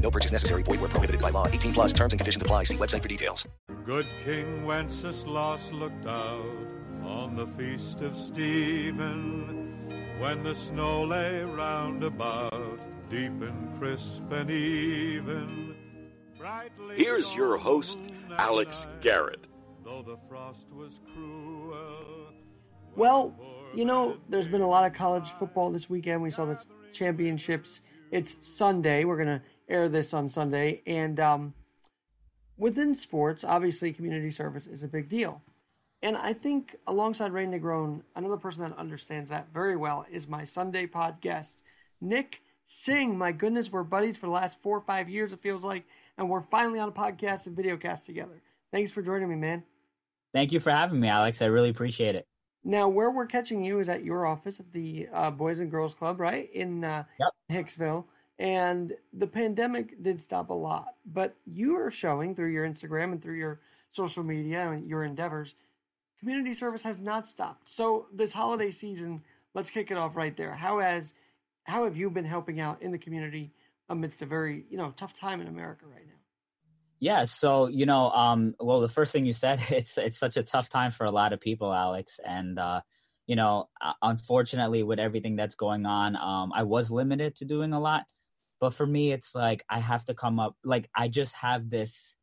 No purchase necessary. Void where prohibited by law. 18 plus terms and conditions apply. See website for details. Good King Wenceslas looked out on the feast of Stephen when the snow lay round about, deep and crisp and even. Brightly Here's your host, Alex night, Garrett. Though the frost was cruel. Well, you know, there's been a lot of college football this weekend. We saw the championships. It's Sunday. We're going to air this on Sunday. And um, within sports, obviously, community service is a big deal. And I think alongside Ray Negron, another person that understands that very well is my Sunday podcast, Nick Singh. My goodness, we're buddies for the last four or five years, it feels like. And we're finally on a podcast and video cast together. Thanks for joining me, man. Thank you for having me, Alex. I really appreciate it. Now, where we're catching you is at your office at the uh, Boys and Girls Club, right in uh, Yep. Hicksville. And the pandemic did stop a lot, but you are showing through your Instagram and through your social media and your endeavors, community service has not stopped. So this holiday season, let's kick it off right there. How has how have you been helping out in the community amidst a very you know tough time in America right now? Yeah, so you know, um, well, the first thing you said, it's it's such a tough time for a lot of people, Alex, and uh, you know, unfortunately, with everything that's going on, um, I was limited to doing a lot, but for me, it's like I have to come up, like I just have this,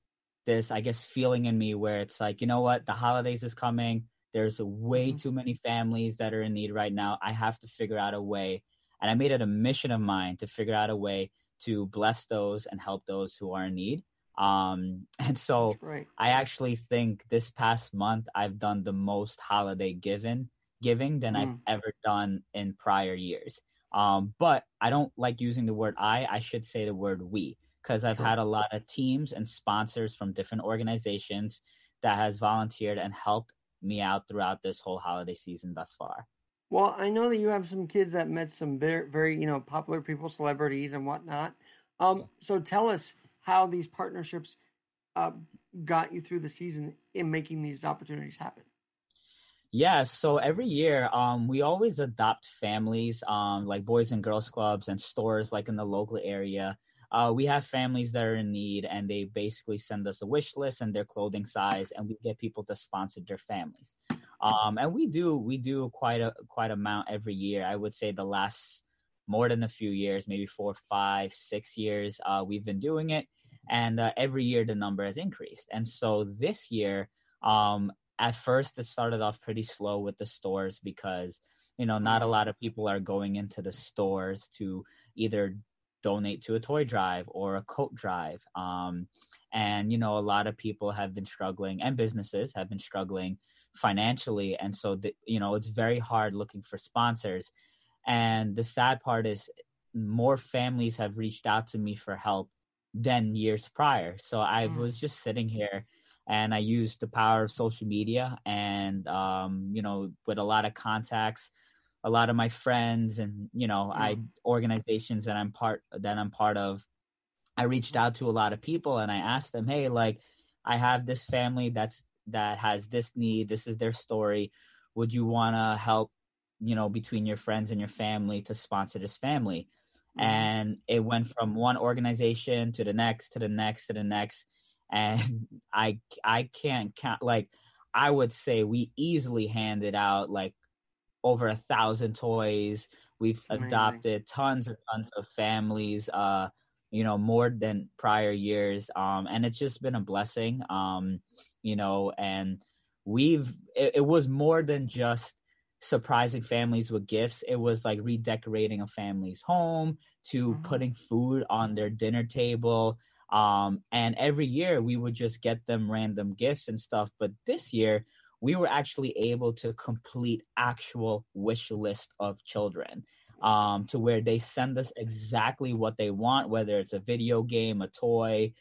this I guess feeling in me where it's like, you know what, the holidays is coming. There's way Mhm. too many families that are in need right now. I have to figure out a way, and I made it a mission of mine to figure out a way to bless those and help those who are in need. Um, and so great. I actually think this past month I've done the most holiday giving giving than I've Mm. ever done in prior years. Um, but I don't like using the word I. I should say the word we because I've Sure. had a lot of teams and sponsors from different organizations that has volunteered and helped me out throughout this whole holiday season thus far. Well, I know that you have some kids that met some very, very you know, popular people, celebrities and whatnot. Um, so tell us how these partnerships uh, got you through the season in making these opportunities happen. Yeah, so every year, um, we always adopt families, um, like boys and girls clubs and stores, like in the local area. Uh, we have families that are in need, and they basically send us a wish list and their clothing size, and we get people to sponsor their families. Um, and we do we do quite a quite amount every year. I would say the last more than a few years, maybe four, five, six years, uh, we've been doing it, and uh, every year the number has increased. And so this year, um, at first it started off pretty slow with the stores because you know not a lot of people are going into the stores to either donate to a toy drive or a coat drive um, and you know a lot of people have been struggling and businesses have been struggling financially and so the, you know it's very hard looking for sponsors and the sad part is more families have reached out to me for help than years prior so i was just sitting here and I used the power of social media and um, you know with a lot of contacts, a lot of my friends and you know I organizations that I'm part that I'm part of. I reached out to a lot of people and I asked them, hey, like I have this family that's that has this need. This is their story. Would you want to help? You know, between your friends and your family to sponsor this family. And it went from one organization to the next, to the next, to the next and I I can't count like I would say we easily handed out like over a thousand toys. We've amazing. adopted tons and tons of families, uh, you know, more than prior years. Um, and it's just been a blessing. Um, you know, and we've it, it was more than just surprising families with gifts. It was like redecorating a family's home to mm-hmm. putting food on their dinner table. Um, and every year we would just get them random gifts and stuff. But this year we were actually able to complete actual wish list of children um, to where they send us exactly what they want, whether it's a video game, a toy,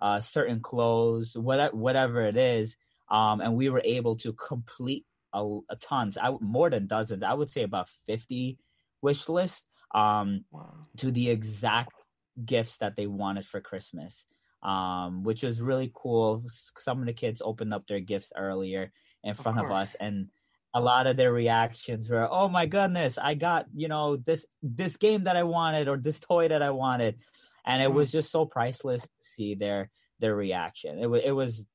uh, certain clothes, whatever, whatever it is. Um, and we were able to complete a, a tons, I, more than dozens. I would say about fifty wish lists um, wow. to the exact gifts that they wanted for Christmas, um, which was really cool. Some of the kids opened up their gifts earlier in front of, of us, and a lot of their reactions were, "Oh my goodness, I got you know this this game that I wanted or this toy that I wanted," and it mm. was just so priceless to see their their reaction. It was it was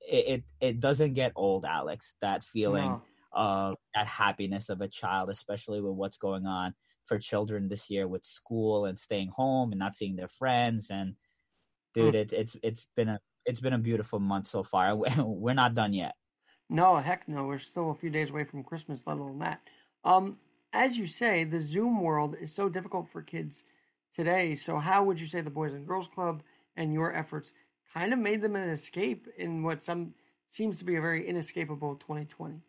it, it, it doesn't get old, Alex. That feeling no. of that happiness of a child, especially with what's going on for children this year with school and staying home and not seeing their friends. And dude, mm. it, it's it's been a it's been a beautiful month so far. We're not done yet. No, heck no. We're still a few days away from Christmas, let alone that. Um, as you say, the Zoom world is so difficult for kids today. So, how would you say the Boys and Girls Club and your efforts kind of made them an escape in what some seems to be a very inescapable 2020.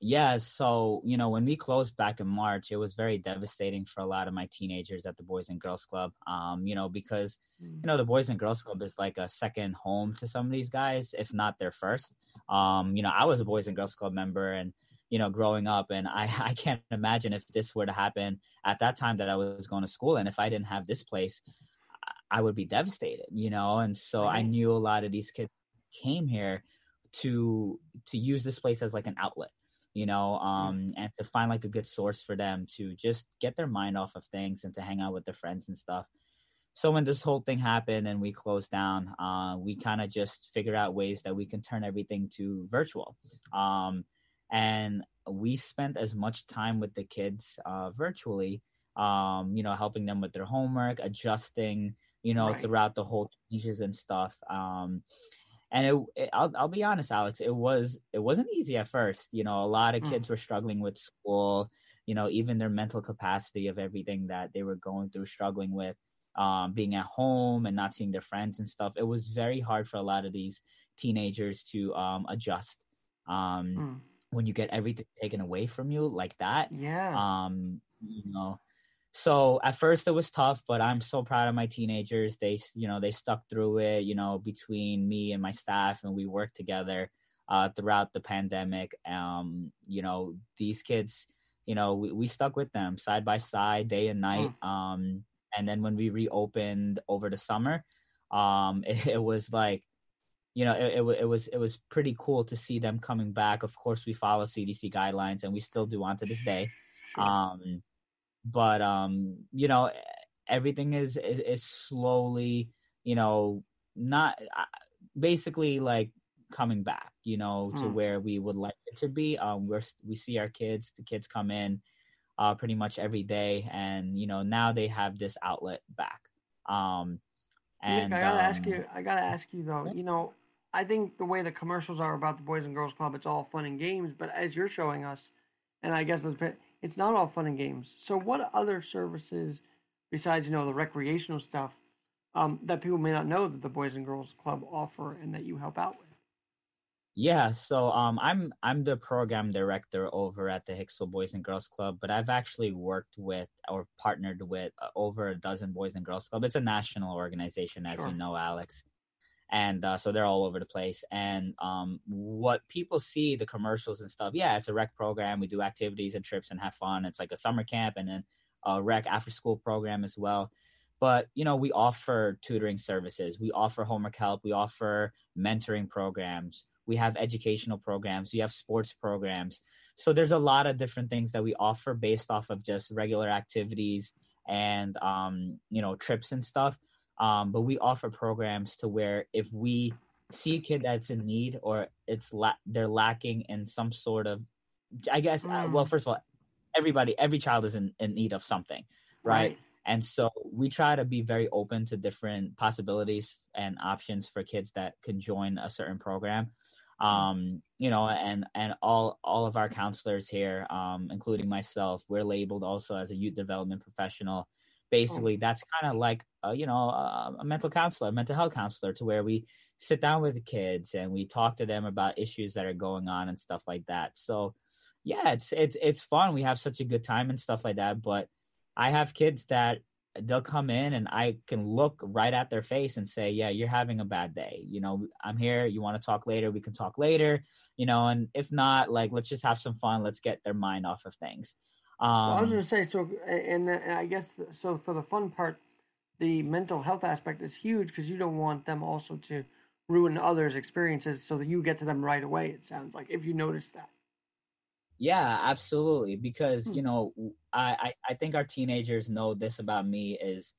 Yeah, so you know, when we closed back in March, it was very devastating for a lot of my teenagers at the Boys and Girls Club. Um, you know, because mm. you know the Boys and Girls Club is like a second home to some of these guys, if not their first. Um, you know, I was a Boys and Girls Club member, and you know, growing up, and I I can't imagine if this were to happen at that time that I was going to school, and if I didn't have this place, I would be devastated, you know. And so right. I knew a lot of these kids came here to to use this place as like an outlet, you know, um, and to find like a good source for them to just get their mind off of things and to hang out with their friends and stuff. So when this whole thing happened and we closed down, uh, we kind of just figured out ways that we can turn everything to virtual. Um, and we spent as much time with the kids uh, virtually, um, you know, helping them with their homework, adjusting you know, right. throughout the whole changes and stuff. Um, and it, it, I'll, I'll be honest, Alex, it was, it wasn't easy at first. You know, a lot of mm. kids were struggling with school, you know, even their mental capacity of everything that they were going through, struggling with, um, being at home and not seeing their friends and stuff. It was very hard for a lot of these teenagers to, um, adjust. Um, mm. when you get everything taken away from you like that. Yeah. Um, you know, so at first it was tough but i'm so proud of my teenagers. They you know they stuck through it you know between me and my staff and we worked together uh, throughout the pandemic. Um, you know these kids you know we, we stuck with them side by side day and night. Mm. um, and then when we reopened over the summer um, it, it was like you know it, it, it, was it was pretty cool to see them coming back. Of course we follow cdc guidelines and we still do on to this day. Um, but um you know everything is is, is slowly you know not uh, basically like coming back you know to hmm. where we would like it to be. Um we're we see our kids the kids come in uh pretty much every day and you know now they have this outlet back. Um and Nick, i gotta um, ask you i gotta ask you though. You know i think the way the commercials are about the boys and girls club it's all fun and games but as you're showing us and i guess it's it's not all fun and games. So, what other services besides you know the recreational stuff um, that people may not know that the Boys and Girls Club offer and that you help out with? Yeah, so um, I'm I'm the program director over at the Hicksville Boys and Girls Club, but I've actually worked with or partnered with uh, over a dozen Boys and Girls Club. It's a national organization, as sure. you know, Alex and uh, so they're all over the place. And um, what people see the commercials and stuff, yeah, it's a rec program. We do activities and trips and have fun. It's like a summer camp and then a rec after school program as well. But you know, we offer tutoring services. We offer homework help. We offer mentoring programs. We have educational programs. We have sports programs. So there's a lot of different things that we offer based off of just regular activities and um, you know trips and stuff um, but we offer programs to where if we see a kid that's in need or it's la- they're lacking in some sort of, I guess, mm. uh, well, mm. first of all, everybody, every child is in, in need of something, right? right? And so we try to be very open to different possibilities and options for kids that can join a certain program. Um, you know, and and all all of our counselors here, um, including myself, we're labeled also as a youth development professional. Oh. Basically, oh. that's kind of like a, you know a, a mental counselor, a mental health counselor, to where we sit down with the kids and we talk to them about issues that are going on and stuff like that. So, yeah, it's it's it's fun. We have such a good time and stuff like that. But I have kids that they'll come in and I can look right at their face and say, "Yeah, you're having a bad day. You know, I'm here. You want to talk later? We can talk later. You know, and if not, like let's just have some fun. Let's get their mind off of things." Um, well, I was going to say so, and, and I guess so. For the fun part, the mental health aspect is huge because you don't want them also to ruin others' experiences, so that you get to them right away. It sounds like if you notice that. Yeah, absolutely. Because, hmm. you know, I, I think our teenagers know this about me is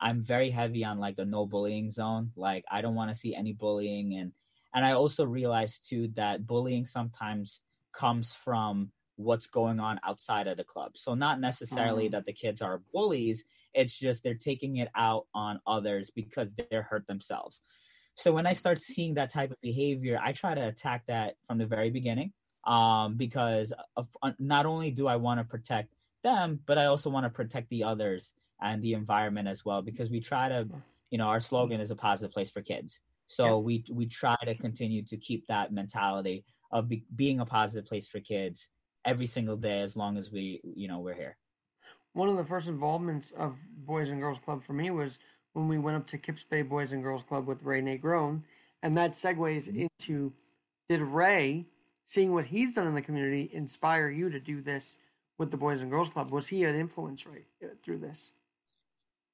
I'm very heavy on like the no bullying zone. Like I don't want to see any bullying and and I also realize too that bullying sometimes comes from what's going on outside of the club. So not necessarily mm. that the kids are bullies, it's just they're taking it out on others because they're hurt themselves. So when I start seeing that type of behavior, I try to attack that from the very beginning um, because of, uh, not only do I want to protect them, but I also want to protect the others and the environment as well because we try to, you know, our slogan is a positive place for kids. So yeah. we we try to continue to keep that mentality of be, being a positive place for kids every single day as long as we, you know, we're here. One of the first involvements of Boys and Girls Club for me was when we went up to Kips Bay Boys and Girls Club with Ray Negron, and that segues mm-hmm. into did Ray seeing what he's done in the community inspire you to do this with the Boys and Girls Club? Was he an influence right uh, through this?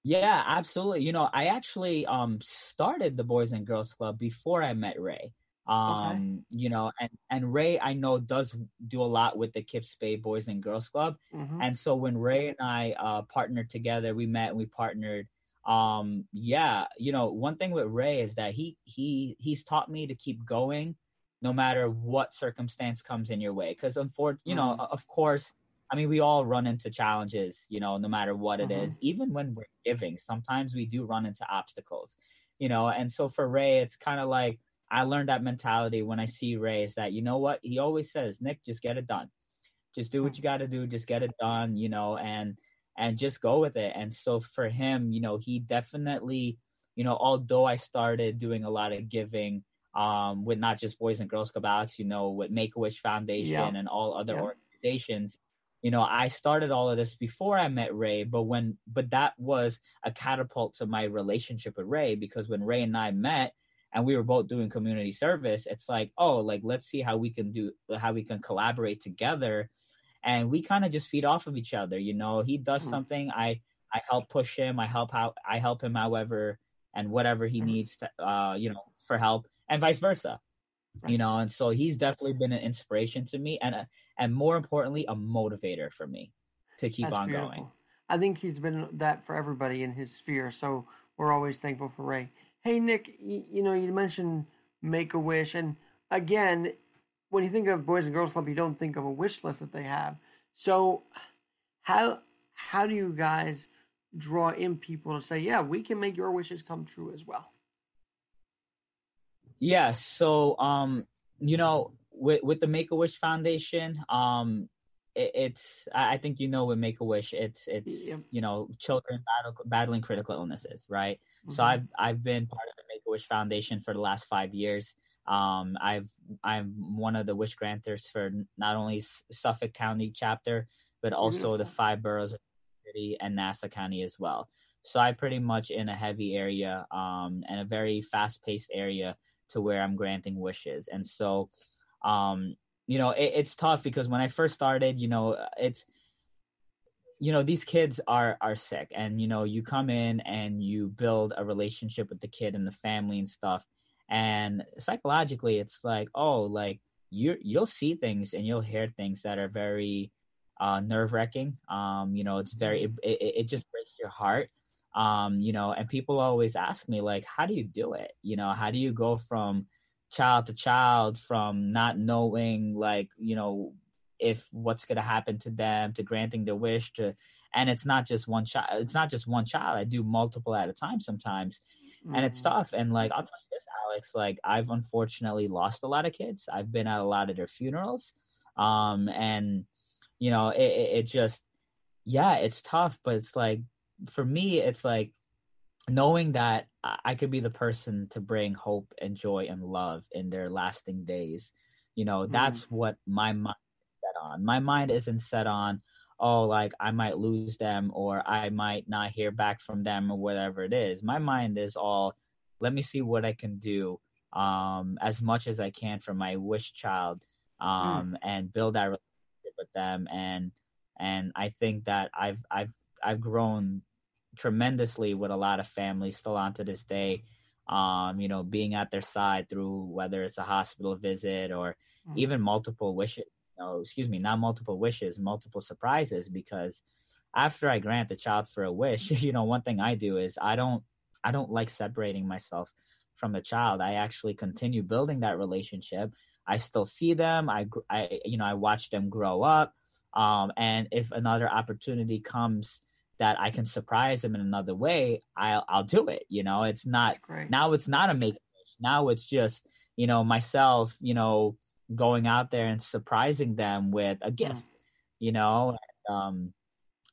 Yeah, absolutely. You know, I actually um started the Boys and Girls Club before I met Ray. Um, okay. you know, and and Ray I know does do a lot with the Kips Bay Boys and Girls Club. Mm-hmm. And so when Ray and I uh partnered together, we met and we partnered um yeah, you know, one thing with Ray is that he he he's taught me to keep going no matter what circumstance comes in your way. Because unfortunately, you know, mm-hmm. of course, I mean, we all run into challenges, you know, no matter what it is. Mm-hmm. Even when we're giving, sometimes we do run into obstacles, you know. And so for Ray, it's kind of like I learned that mentality when I see Ray is that, you know what? He always says, Nick, just get it done. Just do what you got to do. Just get it done, you know, and and just go with it. And so for him, you know, he definitely, you know, although I started doing a lot of giving, um, with not just Boys and Girls Club Alex, you know, with Make a Wish Foundation yeah. and all other yeah. organizations. You know, I started all of this before I met Ray, but when but that was a catapult to my relationship with Ray because when Ray and I met and we were both doing community service, it's like, oh, like let's see how we can do how we can collaborate together. And we kind of just feed off of each other. You know, he does mm-hmm. something, I I help push him, I help out I help him however and whatever he mm-hmm. needs to uh, you know, for help and vice versa. You know, and so he's definitely been an inspiration to me, and a, and more importantly, a motivator for me to keep That's on beautiful. going. I think he's been that for everybody in his sphere. So we're always thankful for Ray. Hey Nick, you, you know you mentioned Make a Wish, and again, when you think of Boys and Girls Club, you don't think of a wish list that they have. So how how do you guys draw in people to say, yeah, we can make your wishes come true as well? Yeah. So, um, you know, with with the Make a Wish Foundation, um, it, it's I think you know with Make a Wish, it's it's yeah. you know children battle, battling critical illnesses, right? Mm-hmm. So I've I've been part of the Make a Wish Foundation for the last five years. Um, I've I'm one of the wish granters for not only Suffolk County chapter, but also Beautiful. the five boroughs of the city and Nassau County as well. So I pretty much in a heavy area um, and a very fast paced area to where I'm granting wishes. And so, um, you know, it, it's tough because when I first started, you know, it's, you know, these kids are are sick, and you know, you come in and you build a relationship with the kid and the family and stuff, and psychologically, it's like, oh, like you you'll see things and you'll hear things that are very uh, nerve wracking. Um, you know, it's very it, it, it just breaks your heart um you know and people always ask me like how do you do it you know how do you go from child to child from not knowing like you know if what's going to happen to them to granting their wish to and it's not just one child it's not just one child i do multiple at a time sometimes mm-hmm. and it's mm-hmm. tough and like i'll tell you this alex like i've unfortunately lost a lot of kids i've been at a lot of their funerals um and you know it, it, it just yeah it's tough but it's like for me it's like knowing that i could be the person to bring hope and joy and love in their lasting days you know that's what my mind on my mind isn't set on oh like i might lose them or i might not hear back from them or whatever it is my mind is all let me see what i can do um as much as i can for my wish child mm. um mm. and build that relationship with them and and i think that i've i've i've grown tremendously with a lot of families still on to this day um you know being at their side through whether it's a hospital visit or mm. even multiple wishes know, excuse me, not multiple wishes, multiple surprises because after I grant the child for a wish, you know, one thing I do is I don't I don't like separating myself from the child. I actually continue building that relationship. I still see them. I I you know, I watch them grow up. Um and if another opportunity comes that I can surprise them in another way, I'll I'll do it. You know, it's not now it's not a make now it's just, you know, myself, you know, going out there and surprising them with a gift, you know. Um,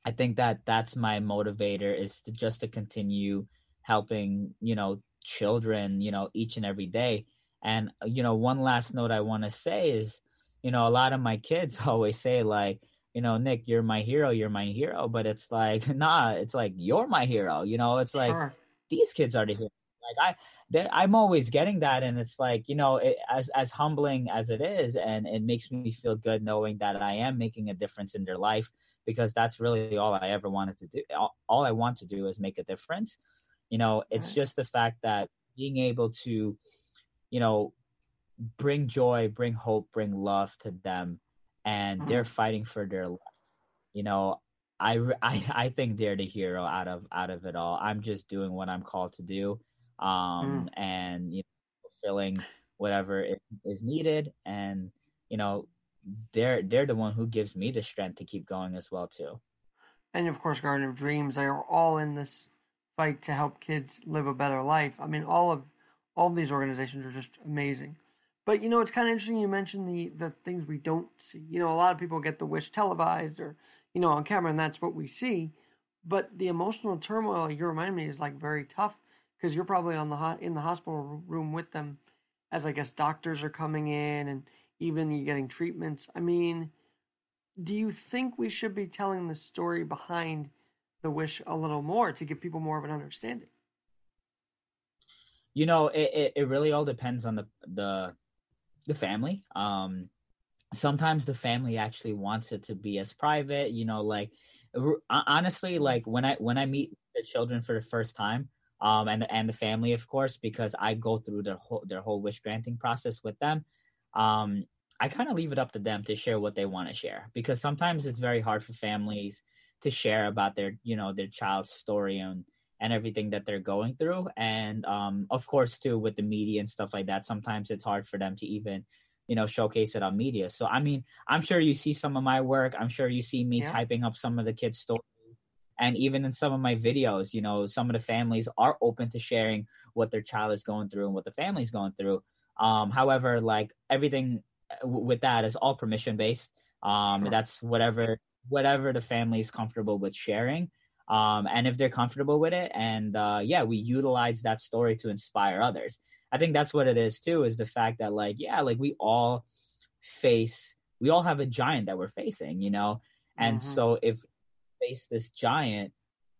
I think that that's my motivator is to just to continue helping, you know, children, you know, each and every day. And you know, one last note I want to say is, you know, a lot of my kids always say like, you know, Nick, you're my hero, you're my hero, but it's like, nah, it's like you're my hero. You know, it's like sure. these kids are the hero. Like I, I'm always getting that, and it's like you know, it, as as humbling as it is, and it makes me feel good knowing that I am making a difference in their life because that's really all I ever wanted to do. All, all I want to do is make a difference. You know, it's just the fact that being able to, you know, bring joy, bring hope, bring love to them, and they're mm-hmm. fighting for their life. You know, I, I I think they're the hero out of out of it all. I'm just doing what I'm called to do, um, mm. and you know, fulfilling whatever is, is needed. And you know, they're they're the one who gives me the strength to keep going as well too. And of course, Garden of Dreams. They are all in this fight to help kids live a better life. I mean, all of all of these organizations are just amazing. But you know, it's kind of interesting you mentioned the the things we don't see. You know, a lot of people get the wish televised or you know on camera, and that's what we see. But the emotional turmoil you remind me is like very tough because you're probably on the ho- in the hospital room with them as I guess doctors are coming in and even you getting treatments. I mean, do you think we should be telling the story behind the wish a little more to give people more of an understanding? You know, it, it, it really all depends on the the the family. Um, sometimes the family actually wants it to be as private. You know, like honestly, like when I when I meet the children for the first time, um, and and the family, of course, because I go through their whole their whole wish granting process with them. Um, I kind of leave it up to them to share what they want to share because sometimes it's very hard for families to share about their you know their child's story and and everything that they're going through and um, of course too with the media and stuff like that sometimes it's hard for them to even you know showcase it on media so i mean i'm sure you see some of my work i'm sure you see me yeah. typing up some of the kids stories and even in some of my videos you know some of the families are open to sharing what their child is going through and what the family's going through. Um, however like everything uh, w- with that is all permission based um, sure. that's whatever whatever the family is comfortable with sharing. Um, and if they're comfortable with it and uh, yeah we utilize that story to inspire others. I think that's what it is too is the fact that like yeah like we all face we all have a giant that we're facing you know? And mm-hmm. so if face this giant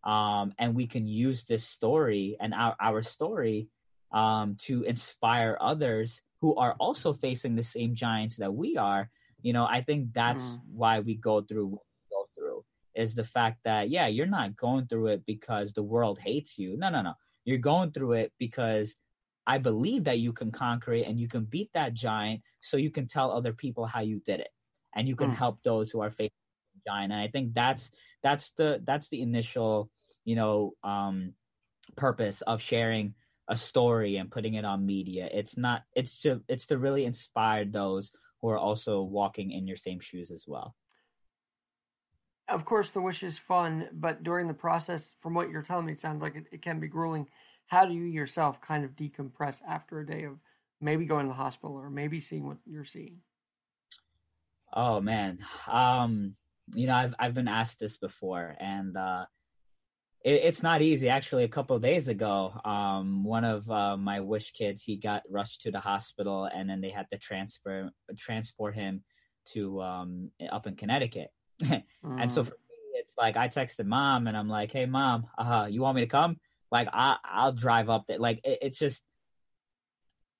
um, and we can use this story and our, our story um, to inspire others who are also facing the same giants that we are you know i think that's mm. why we go through what we go through is the fact that yeah you're not going through it because the world hates you no no no you're going through it because i believe that you can conquer it and you can beat that giant so you can tell other people how you did it and you can mm. help those who are facing giant and i think that's that's the that's the initial you know um purpose of sharing a story and putting it on media it's not it's to it's to really inspire those who are also walking in your same shoes as well of course, the wish is fun, but during the process, from what you're telling me, it sounds like it, it can be grueling. How do you yourself kind of decompress after a day of maybe going to the hospital or maybe seeing what you're seeing? Oh man, um, you know, I've I've been asked this before, and uh, it, it's not easy. Actually, a couple days ago, um, one of uh, my wish kids he got rushed to the hospital, and then they had to transfer transport him to um, up in Connecticut. mm. And so mm. for me, it's like I texted mom, and I'm like, "Hey, mom, uh, you want me to come? Like, I I'll drive up there. Like, it, it's just."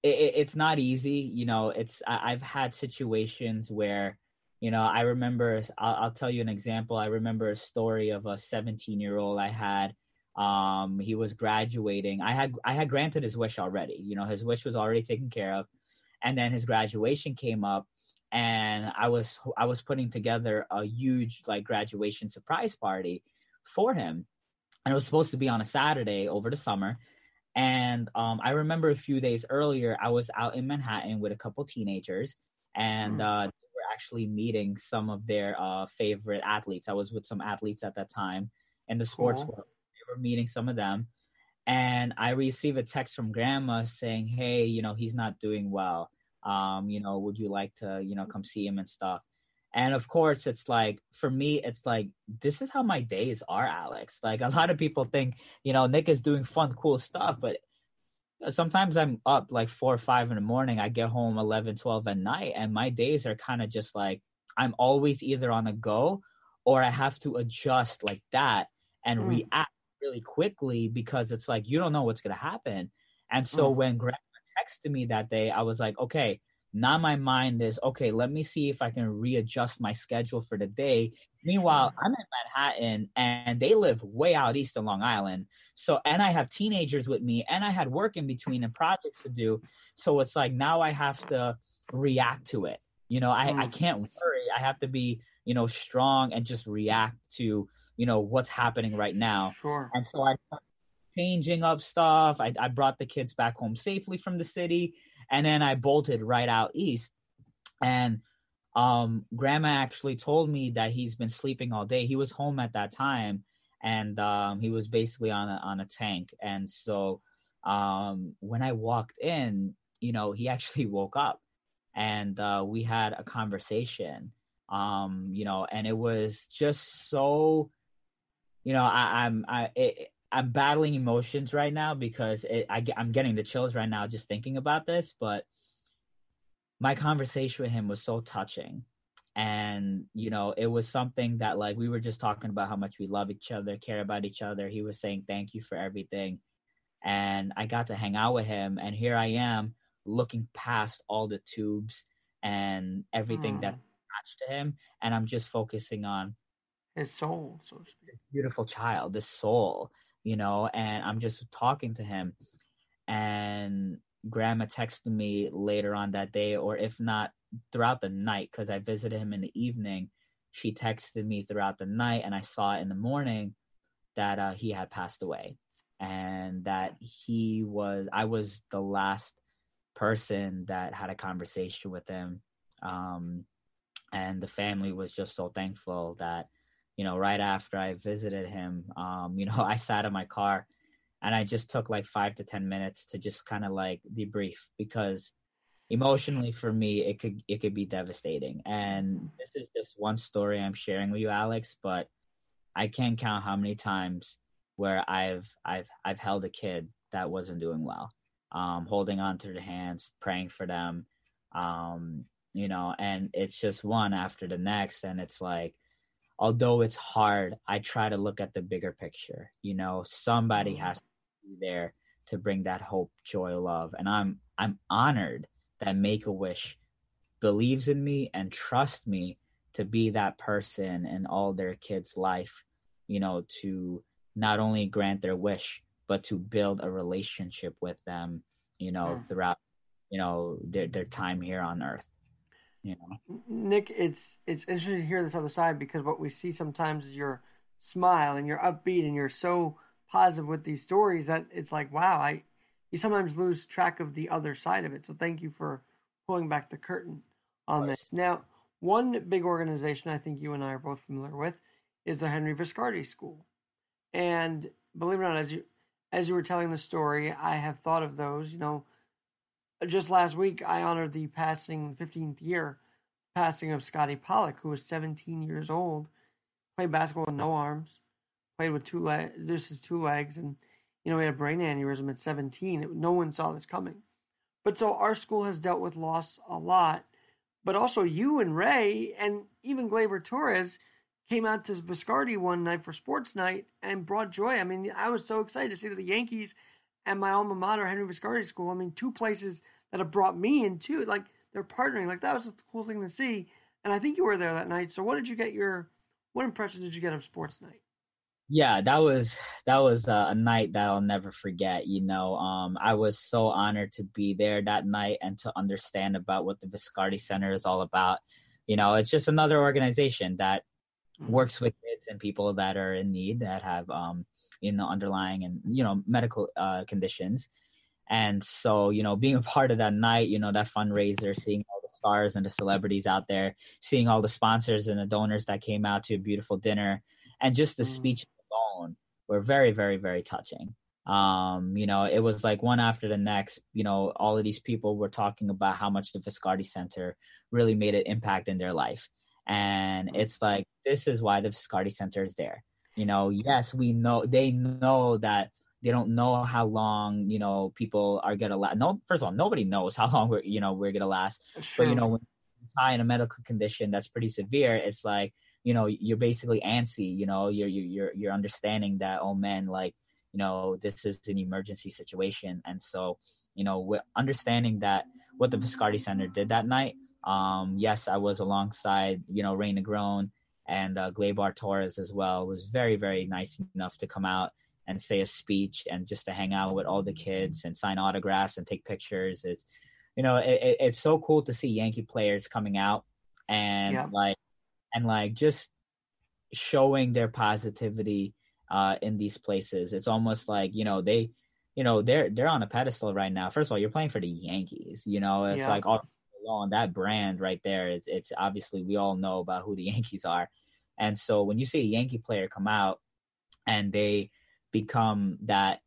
It, it's not easy, you know. It's I, I've had situations where you know i remember I'll, I'll, tell you an example. I remember a story of a 17 year old i had. Um he was graduating. I had i had granted his wish already you know his wish was already taken care of. And then his graduation came up and i was i was putting together a huge like graduation surprise party for him. And it was supposed to be on a saturday over the summer. And um, i remember a few days earlier i was out in manhattan with a couple teenagers. And mm. uh, actually meeting some of their uh, favorite athletes. I was with some athletes at that time in the sports cool. world. They were meeting some of them. And I received a text from grandma saying, Hey, you know, he's not doing well. Um, you know, would you like to, you know, come see him and stuff? And of course, it's like, for me, it's like, this is how my days are, Alex. Like, a lot of people think, you know, Nick is doing fun, cool stuff, but sometimes I'm up like four or five in the morning. I get home 11, 12 at night, and my days are kind of just like I'm always either on a go or I have to adjust like that and mm. react really quickly because it's like you don't know what's going to happen. And so mm. when grandma texted me that day, I was like, okay, now my mind is okay, let me see if I can readjust my schedule for the day. Meanwhile, I'm in Manhattan and they live way out east of Long Island. So, and I have teenagers with me and I had work in between and projects to do. So it's like now I have to react to it. You know, I, I mm. can't worry. I have to be, you know, strong and just react to, you know, what's happening right now. Sure. And so I changing up stuff. I, I brought the kids back home safely from the city and then I bolted right out east. And um, grandma actually told me that he's been sleeping all day. He was home at that time, and um, he was basically on a on a tank. And so um, when I walked in, you know, he actually woke up, and uh, we had a conversation. Um, you know, and it was just so, you know, I, I'm I. It, I'm battling emotions right now because it, I, I'm getting the chills right now just thinking about this. But my conversation with him was so touching. And, you know, it was something that, like, we were just talking about how much we love each other, care about each other. He was saying, thank you for everything. And I got to hang out with him. And here I am looking past all the tubes and everything that's mm. attached to him. And I'm just focusing on his soul, so to speak. Beautiful child, this soul you know, and I'm just talking to him. And grandma texted me later on that day, or if not throughout the night, because I visited him in the evening. She texted me throughout the night, and I saw in the morning that uh, he had passed away, and that he was. I was the last person that had a conversation with him, um, and the family was just so thankful that you know, right after I visited him, um, you know, I sat in my car and I just took like five to 10 minutes to just kind of like debrief because emotionally for me, it could, it could be devastating. And this is just one story I'm sharing with you, Alex, but I can't count how many times where I've, I've, I've held a kid that wasn't doing well, um, holding on to their hands, praying for them, um, you know, and it's just one after the next. And it's like, although it's hard, I try to look at the bigger picture. You know, somebody mm-hmm. has to be there to bring that hope, joy, love. And I'm I'm honored that Make a Wish believes in me and trusts me to be that person in all their kids' life, you know, to not only grant their wish, but to build a relationship with them, you know, mm. throughout, you know, their their time here on earth. You know? Nick, it's it's interesting to hear this other side because what we see sometimes is your smile and you're upbeat and you're so positive with these stories that it's like, wow, I you sometimes lose track of the other side of it. So thank you for pulling back the curtain on this. Now, one big organization I think you and I are both familiar with is the Henry Viscardi School. And believe it or not, as you as you were telling the story, I have thought of those. You know, just last week I honored the passing 15th year passing of Scotty Pollock, who was 17 years old, played basketball with no arms, played with two legs, just his two legs, and you know he had a brain aneurysm at 17. It, no one saw this coming. But so our school has dealt with loss a lot, but also you and Ray and even Gleyber Torres came out to Viscardi one night for sports night and brought joy. I mean, I was so excited to see that the Yankees and my alma mater, Henry Viscardi School, I mean, two places that have brought me in too. Like they're partnering. Like that was the coolest thing to see. And I think you were there that night. So what did you get your what impression did you get of sports night? Yeah, that was that was a, a night that I'll never forget. You know, um, I was so honored to be there that night and to understand about what the Viscardi Center is all about. You know, it's just another organization that Mm-hmm. works with kids and people that are in need that have um you know underlying and you know medical uh conditions and so you know being a part of that night you know that fundraiser seeing all the stars and the celebrities out there seeing all the sponsors and the donors that came out to a beautiful dinner and just the mm. speech alone were very very very touching um you know it was like one after the next you know all of these people were talking about how much the viscardi center really made an impact in their life and mm-hmm. it's like this is why the Viscardi Center is there. You know, yes, we know they know that they don't know how long you know people are gonna last. No, first of all, nobody knows how long we're you know we're gonna last. But you know, when you're in a medical condition that's pretty severe, it's like you know you're basically antsy. You know, you're you're you're understanding that oh man, like you know this is an emergency situation, and so you know we're understanding that what the Viscardi Center did that night um, yes, I was alongside, you know, Ray Negron and uh, Gleyber Torres as well. Was very, very nice enough to come out and say a speech and just to hang out with all the kids and sign autographs and take pictures. It's, you know, it, it, it's so cool to see Yankee players coming out and yeah. like, and like just showing their positivity uh, in these places. It's almost like, you know, they, you know, they're, they're on a pedestal right now. First of all, you're playing for the Yankees, you know, it's yeah. like all alone, that brand right there is it's obviously we all know about who the Yankees are. And so when you see a Yankee player come out and they become that,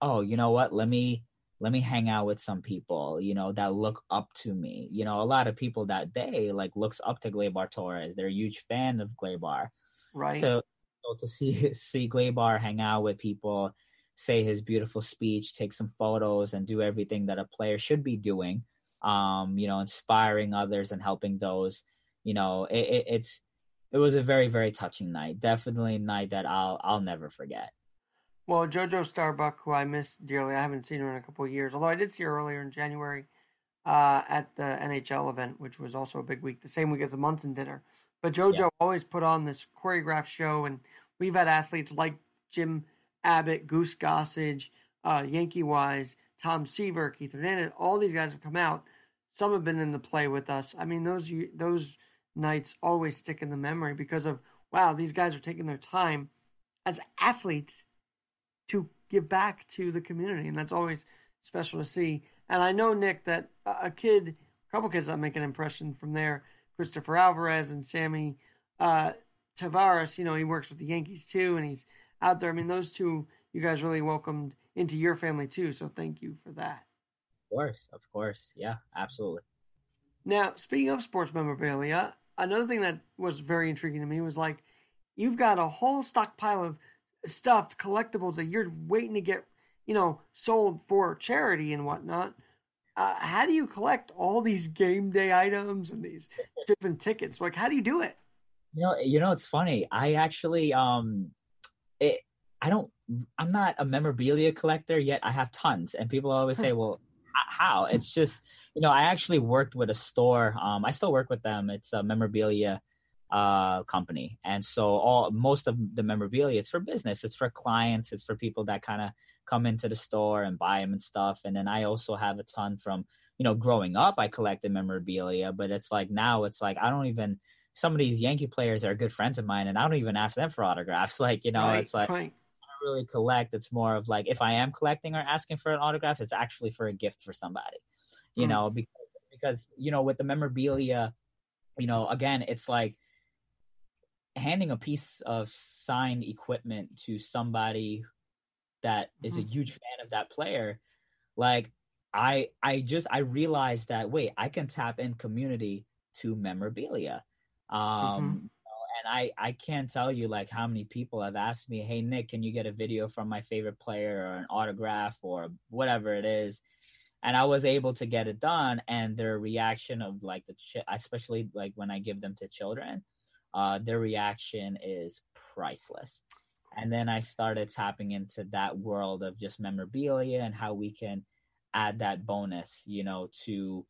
oh, you know what, let me let me hang out with some people, you know, that look up to me. You know, a lot of people that day like looks up to Gleyber Torres. They're a huge fan of Gleyber. Right. So, so to see see Gleyber hang out with people, say his beautiful speech, take some photos, and do everything that a player should be doing um, you know, inspiring others and helping those. You know, it, it, it's it was a very very touching night. Definitely a night that I'll I'll never forget. Well, JoJo Starbuck, who I miss dearly, I haven't seen her in a couple of years. Although I did see her earlier in January uh, at the NHL event, which was also a big week, the same week as the Munson dinner. But JoJo yeah. always put on this choreographed show, and we've had athletes like Jim Abbott, Goose Gossage, uh, Yankee Wise, Tom Seaver, Keith Hernandez. All these guys have come out some have been in the play with us. I mean, those those nights always stick in the memory because of wow, these guys are taking their time as athletes to give back to the community, and that's always special to see. And I know Nick that a kid, a couple kids that make an impression from there, Christopher Alvarez and Sammy uh, Taveras. You know, he works with the Yankees too, and he's out there. I mean, those two you guys really welcomed into your family too. So thank you for that course, of course. Yeah, absolutely. Now, speaking of sports memorabilia, another thing that was very intriguing to me was like you've got a whole stockpile of stuffed collectibles that you're waiting to get, you know, sold for charity and whatnot. Uh, how do you collect all these game day items and these different tickets? Like, how do you do it? You know, you know, it's funny. I actually, um, it, I don't, I'm not a memorabilia collector yet. I have tons, and people always say, "Well, how. It's just, you know, I actually worked with a store. Um, I still work with them. It's a memorabilia uh, company, and so all most of the memorabilia it's for business. It's for clients. It's for people that kind of come into the store and buy them and stuff. And then I also have a ton from, you know, growing up. I collected memorabilia, but it's like now it's like I don't even. Some of these Yankee players are good friends of mine, and I don't even ask them for autographs. Like, you know, right, it's like. Right really collect. It's more of like if I am collecting or asking for an autograph, it's actually for a gift for somebody. You mm. know, because because you know with the memorabilia, you know, again, it's like handing a piece of signed equipment to somebody that is mm-hmm. a huge fan of that player, like I I just I realized that wait, I can tap in community to memorabilia. Um mm-hmm. And I I can't tell you like how many people have asked me, "Hey Nick, can you get a video from my favorite player or an autograph or whatever it is?" and I was able to get it done. And their reaction of like the, ch- especially like when I give them to children, uh, their reaction is priceless. And then I started tapping into that world of just memorabilia and how we can add that bonus, you know, to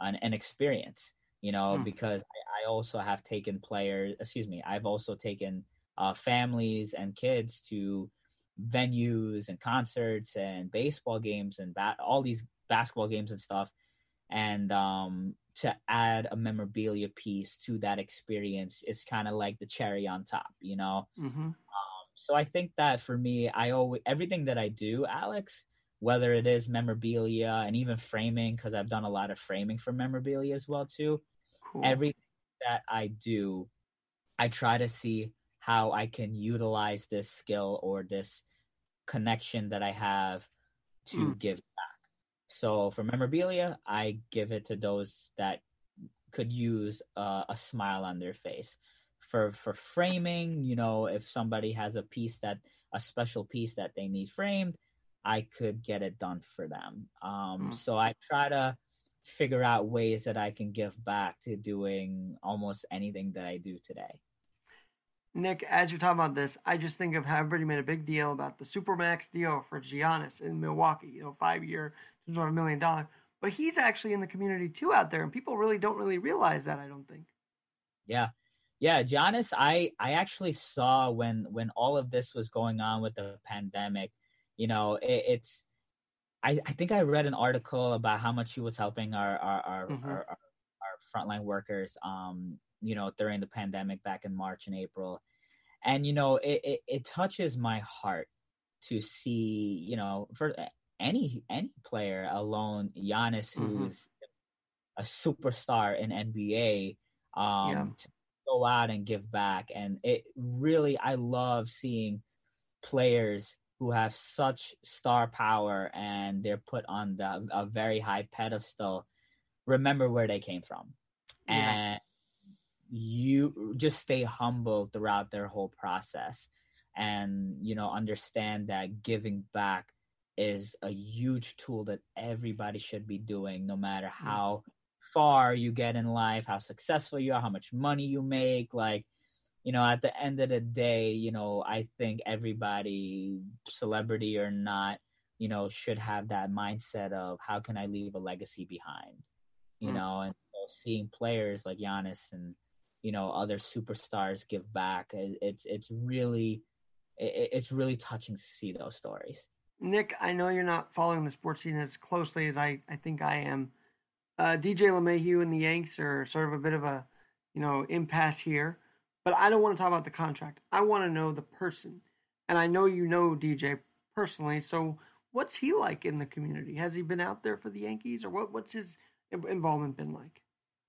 an, an experience, you know, hmm. because also have taken players, excuse me, I've also taken uh, families and kids to venues and concerts and baseball games and bat- all these basketball games and stuff and um to add a memorabilia piece to that experience is kind of like the cherry on top you know mm-hmm. um, so i think that for me i always everything that i do alex whether it is memorabilia and even framing because i've done a lot of framing for memorabilia as well too cool. everything that i do i try to see how i can utilize this skill or this connection that i have to mm. give back so for memorabilia, I give it to those that could use uh, a smile on their face. For for framing, you know, if somebody has a piece that a special piece that they need framed, I could get it done for them. Um, mm. So I try to figure out ways that I can give back to doing almost anything that I do today. Nick, as you're talking about this, I just think of how everybody made a big deal about the Supermax deal for Giannis in Milwaukee, you know, five year, a million dollar. But he's actually in the community too out there, and people really don't really realize that. I don't think. Yeah, yeah, Giannis. I I actually saw when when all of this was going on with the pandemic. You know, it, it's. I, I think I read an article about how much he was helping our our our, mm-hmm. our, our, our frontline workers. Um, you know, during the pandemic back in March and April, and you know, it, it, it touches my heart to see, you know, for any any player alone, Giannis, who's mm-hmm. a superstar in NBA, um, yeah. to go out and give back. And it really, I love seeing players who have such star power and they're put on the, a very high pedestal. Remember where they came from, yeah. and you just stay humble throughout their whole process and you know understand that giving back is a huge tool that everybody should be doing no matter how far you get in life how successful you are how much money you make like you know at the end of the day you know i think everybody celebrity or not you know should have that mindset of how can i leave a legacy behind you mm. know and so seeing players like Giannis and you know other superstars give back it's it's really it's really touching to see those stories Nick, I know you're not following the sports scene as closely as I, I think I am. Uh, DJ LeMahieu and the Yanks are sort of a bit of a, you know, impasse here. But I don't want to talk about the contract. I want to know the person. And I know you know DJ personally. So what's he like in the community? Has he been out there for the Yankees or what, what's his involvement been like?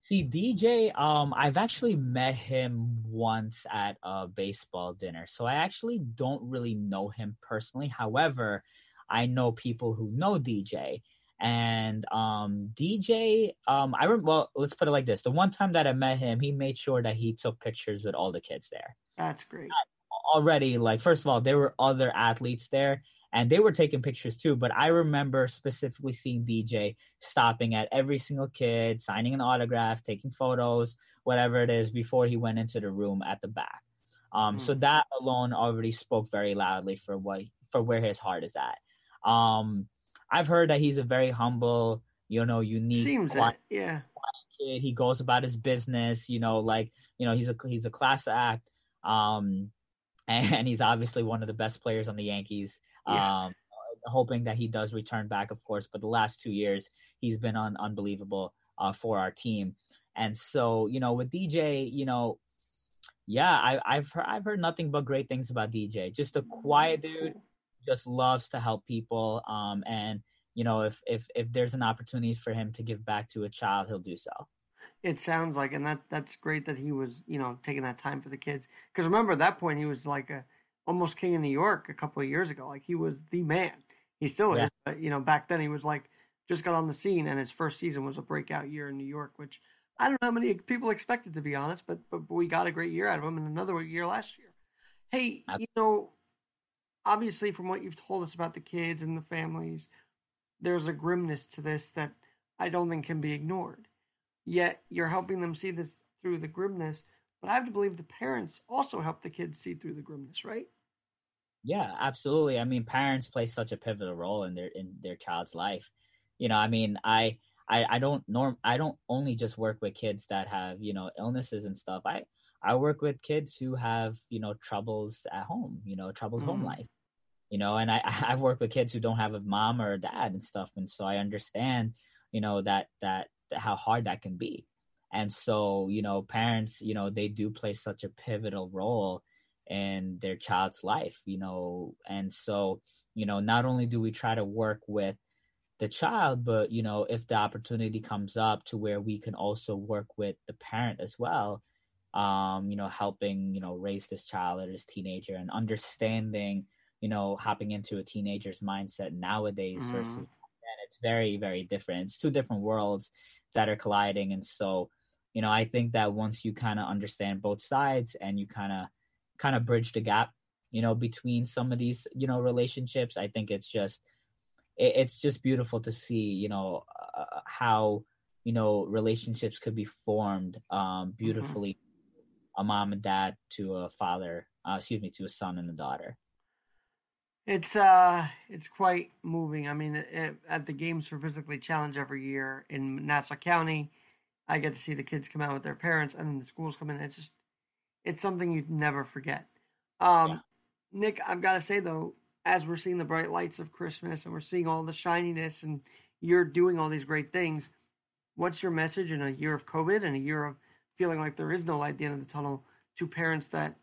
See, DJ, um, I've actually met him once at a baseball dinner. So I actually don't really know him personally. However, I know people who know DJ. And um, DJ, um, I remember. Well, let's put it like this: the one time that I met him, he made sure that he took pictures with all the kids there. That's great. Already, like first of all, there were other athletes there, and they were taking pictures too. But I remember specifically seeing DJ stopping at every single kid, signing an autograph, taking photos, whatever it is, before he went into the room at the back. Um, mm. So that alone already spoke very loudly for what for where his heart is at. Um, I've heard that he's a very humble, you know, unique, seems quiet, that, yeah. Kid. He goes about his business, you know, like you know, he's a he's a class act. Um, and he's obviously one of the best players on the Yankees. Yeah. Um, hoping that he does return back, of course. But the last two years, he's been un- unbelievable uh, for our team. And so, you know, with DJ, you know, yeah, I, I've heard, I've heard nothing but great things about DJ. Just a quiet dude, just loves to help people. Um, and you know, if if if there's an opportunity for him to give back to a child, he'll do so. It sounds like, and that that's great that he was, you know, taking that time for the kids. Because remember at that point he was like a almost king of New York a couple of years ago. Like he was the man. He still is, but you know, back then he was like just got on the scene, and his first season was a breakout year in New York, which I don't know how many people expected to be honest, but but we got a great year out of him, and another year last year. Hey, you know, obviously from what you've told us about the kids and the families, there's a grimness to this that I don't think can be ignored. Yet you're helping them see this through the grimness, but I have to believe the parents also help the kids see through the grimness, right? Yeah, absolutely. I mean, parents play such a pivotal role in their in their child's life. You know, I mean, I I, I don't norm I don't only just work with kids that have, you know, illnesses and stuff. I I work with kids who have, you know, troubles at home, you know, troubled mm. home life. You know, and I I've worked with kids who don't have a mom or a dad and stuff and so I understand, you know, that that how hard that can be. And so, you know, parents, you know, they do play such a pivotal role in their child's life, you know. And so, you know, not only do we try to work with the child, but, you know, if the opportunity comes up to where we can also work with the parent as well, um, you know, helping, you know, raise this child or this teenager and understanding, you know, hopping into a teenager's mindset nowadays mm. versus and it's very, very different. It's two different worlds that are colliding. And so, you know, I think that once you kind of understand both sides and you kind of kind of bridge the gap, you know, between some of these, you know, relationships, I think it's just it, it's just beautiful to see, you know, uh, how you know relationships could be formed um, mm-hmm. beautifully, mm-hmm. a mom and dad to a father, uh, excuse me, to a son and a daughter. It's uh, it's quite moving. I mean, it, at the Games for Physically Challenged every year in Nassau County, I get to see the kids come out with their parents, and then the schools come in. It's just, it's something you'd never forget. Um, yeah. Nick, I've got to say though, as we're seeing the bright lights of Christmas and we're seeing all the shininess, and you're doing all these great things, what's your message in a year of COVID and a year of feeling like there is no light at the end of the tunnel to parents that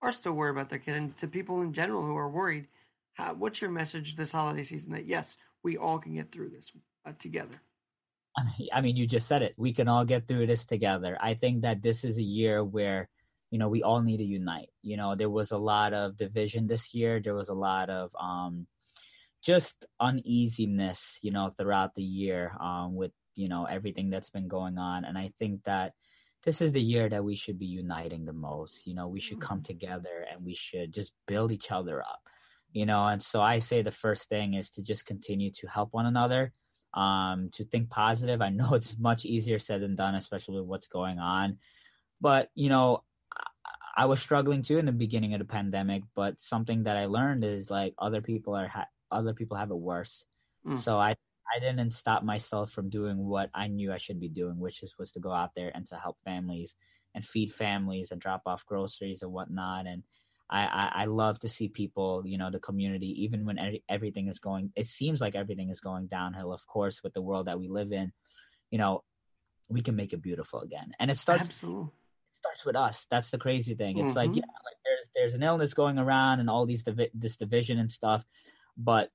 are still worried about their kid and to people in general who are worried? How, what's your message this holiday season that yes, we all can get through this uh, together? I mean, you just said it. We can all get through this together. I think that this is a year where, you know, we all need to unite. You know, there was a lot of division this year. There was a lot of um, just uneasiness, you know, throughout the year um, with, you know, everything that's been going on. And I think that this is the year that we should be uniting the most. You know, we should come mm-hmm. together and we should just build each other up you know and so i say the first thing is to just continue to help one another um, to think positive. I know it's much easier said than done especially with what's going on. But you know I, I was struggling too in the beginning of the pandemic but something that i learned is like other people are ha- other people have it worse. Mm. so i i didn't stop myself from doing what i knew i should be doing which is was to go out there and to help families and feed families and drop off groceries and whatnot. And I, I, I love to see people, you know, the community, even when everything is going, it seems like everything is going downhill. Of course, with the world that we live in, you know, we can make it beautiful again. And it starts. Absolutely. It starts with us. That's the crazy thing. It's mm-hmm. like yeah, like there's there's an illness going around and all these divi- this division and stuff, but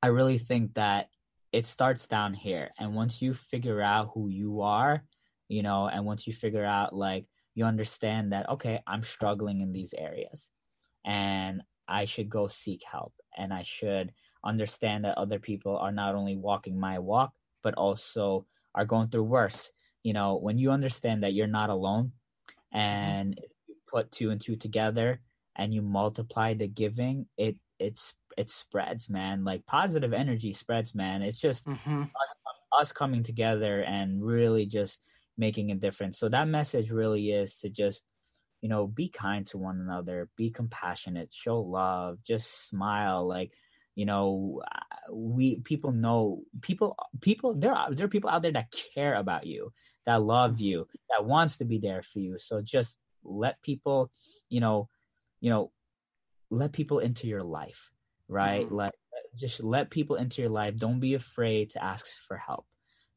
I really think that it starts down here. And once you figure out who you are, you know, and once you figure out like you understand that okay, I'm struggling in these areas and I should go seek help and I should understand that other people are not only walking my walk but also are going through worse. You know, when you understand that you're not alone and you put two and two together and you multiply the giving, it it's it spreads, man. Like positive energy spreads, man. It's just mm-hmm. us, us coming together and really just making a difference. So that message really is to just you know be kind to one another be compassionate show love just smile like you know uh, we people know people people there are there are people out there that care about you that love you that wants to be there for you. So just let people you know you know let people into your life right? Mm-hmm. let just let people into your life. Don't be afraid to ask for help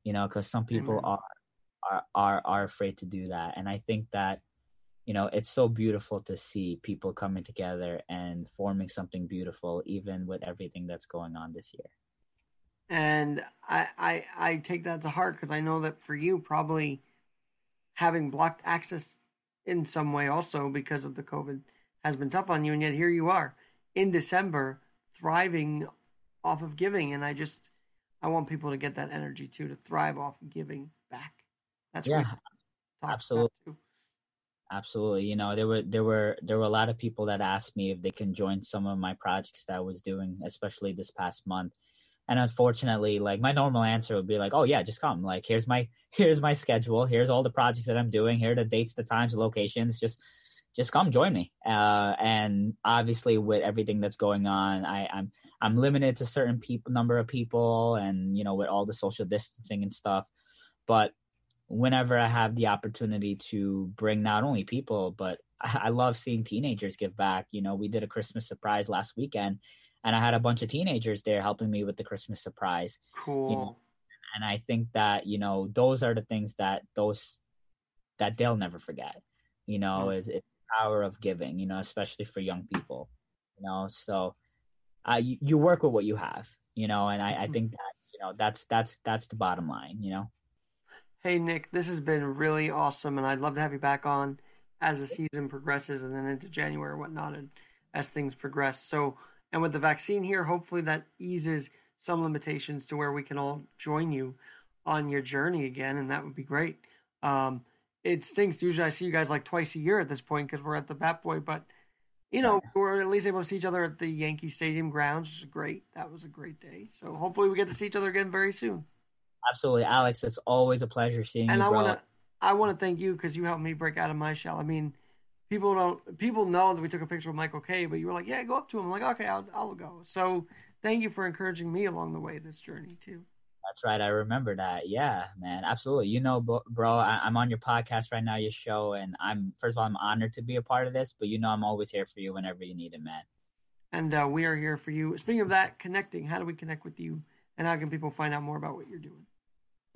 you know because some people mm-hmm. are, are are are afraid to do that. And i think that you know it's so beautiful to see people coming together and forming something beautiful even with everything that's going on this year and i i, I take that to heart because i know that for you probably having blocked access in some way also because of the COVID has been tough on you, and yet here you are in December thriving off of giving, and I just I want people to get that energy too to thrive off of giving back. That's yeah, absolutely. Absolutely. You know, there were there were there were a lot of people that asked me if they can join some of my projects that I was doing, especially this past month. And unfortunately, like my normal answer would be like, "Oh yeah, just come. Like here's my here's my schedule. Here's all the projects that I'm doing. Here the dates, the times, the locations. Just just come join me." Uh, and obviously, with everything that's going on, I, I'm I'm limited to certain people, number of people, and you know, with all the social distancing and stuff. But whenever I have the opportunity to bring not only people, but I love seeing teenagers give back. You know, we did a Christmas surprise last weekend, and I had a bunch of teenagers there helping me with the Christmas surprise. Cool. You know, and I think that you know those are the things that those that they'll never forget. You know, mm. is it's power of giving. You know, especially for young people. You know, so uh, you, you work with what you have. You know, and I, I mm-hmm. think that you know that's that's that's the bottom line. You know. Hey, Nick, this has been really awesome, and I'd love to have you back on as the season progresses and then into January and whatnot, and as things progress. So, and with the vaccine here, hopefully that eases some limitations to where we can all join you on your journey again, and that would be great. Um, it stinks. Usually, I see you guys like twice a year at this point because we're at the Bat Boy, but you know, we're at least able to see each other at the Yankee Stadium grounds, which is great. That was a great day. So hopefully, we get to see each other again very soon. Absolutely, Alex. It's always a pleasure seeing and you. And I want to, I want to thank you because you helped me break out of my shell. I mean, people don't, people know that we took a picture with Michael Kay, but you were like, yeah, go up to him. I'm like, okay, I'll, I'll go. So thank you for encouraging me along the way this journey too. That's right. I remember that. Yeah, man. Absolutely. You know, bro, I, am on your podcast right now, your show, and I'm first of all, I'm honored to be a part of this. But you know, I'm always here for you whenever you need it, man. And uh, we are here for you. Speaking of that, connecting. How do we connect with you? And how can people find out more about what you're doing?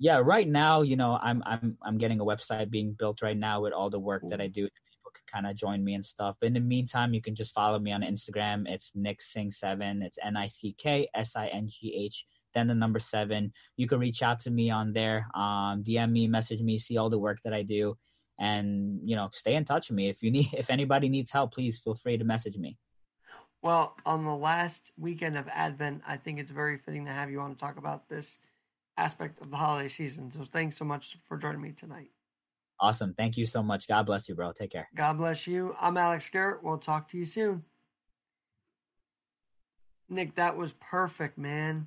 Yeah, right now, you know, I'm I'm I'm getting a website being built right now with all the work that I do. People can kind of join me and stuff. But in the meantime, you can just follow me on Instagram. It's Nick Singh Seven. It's N I C K S I N G H. Then the number seven. You can reach out to me on there. Um, DM me, message me, see all the work that I do, and you know, stay in touch with me. If you need, if anybody needs help, please feel free to message me. Well, on the last weekend of Advent, I think it's very fitting to have you on to talk about this aspect of the holiday season. So thanks so much for joining me tonight. Awesome. Thank you so much. God bless you, bro. Take care. God bless you. I'm Alex Garrett. We'll talk to you soon. Nick, that was perfect, man.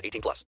18 plus.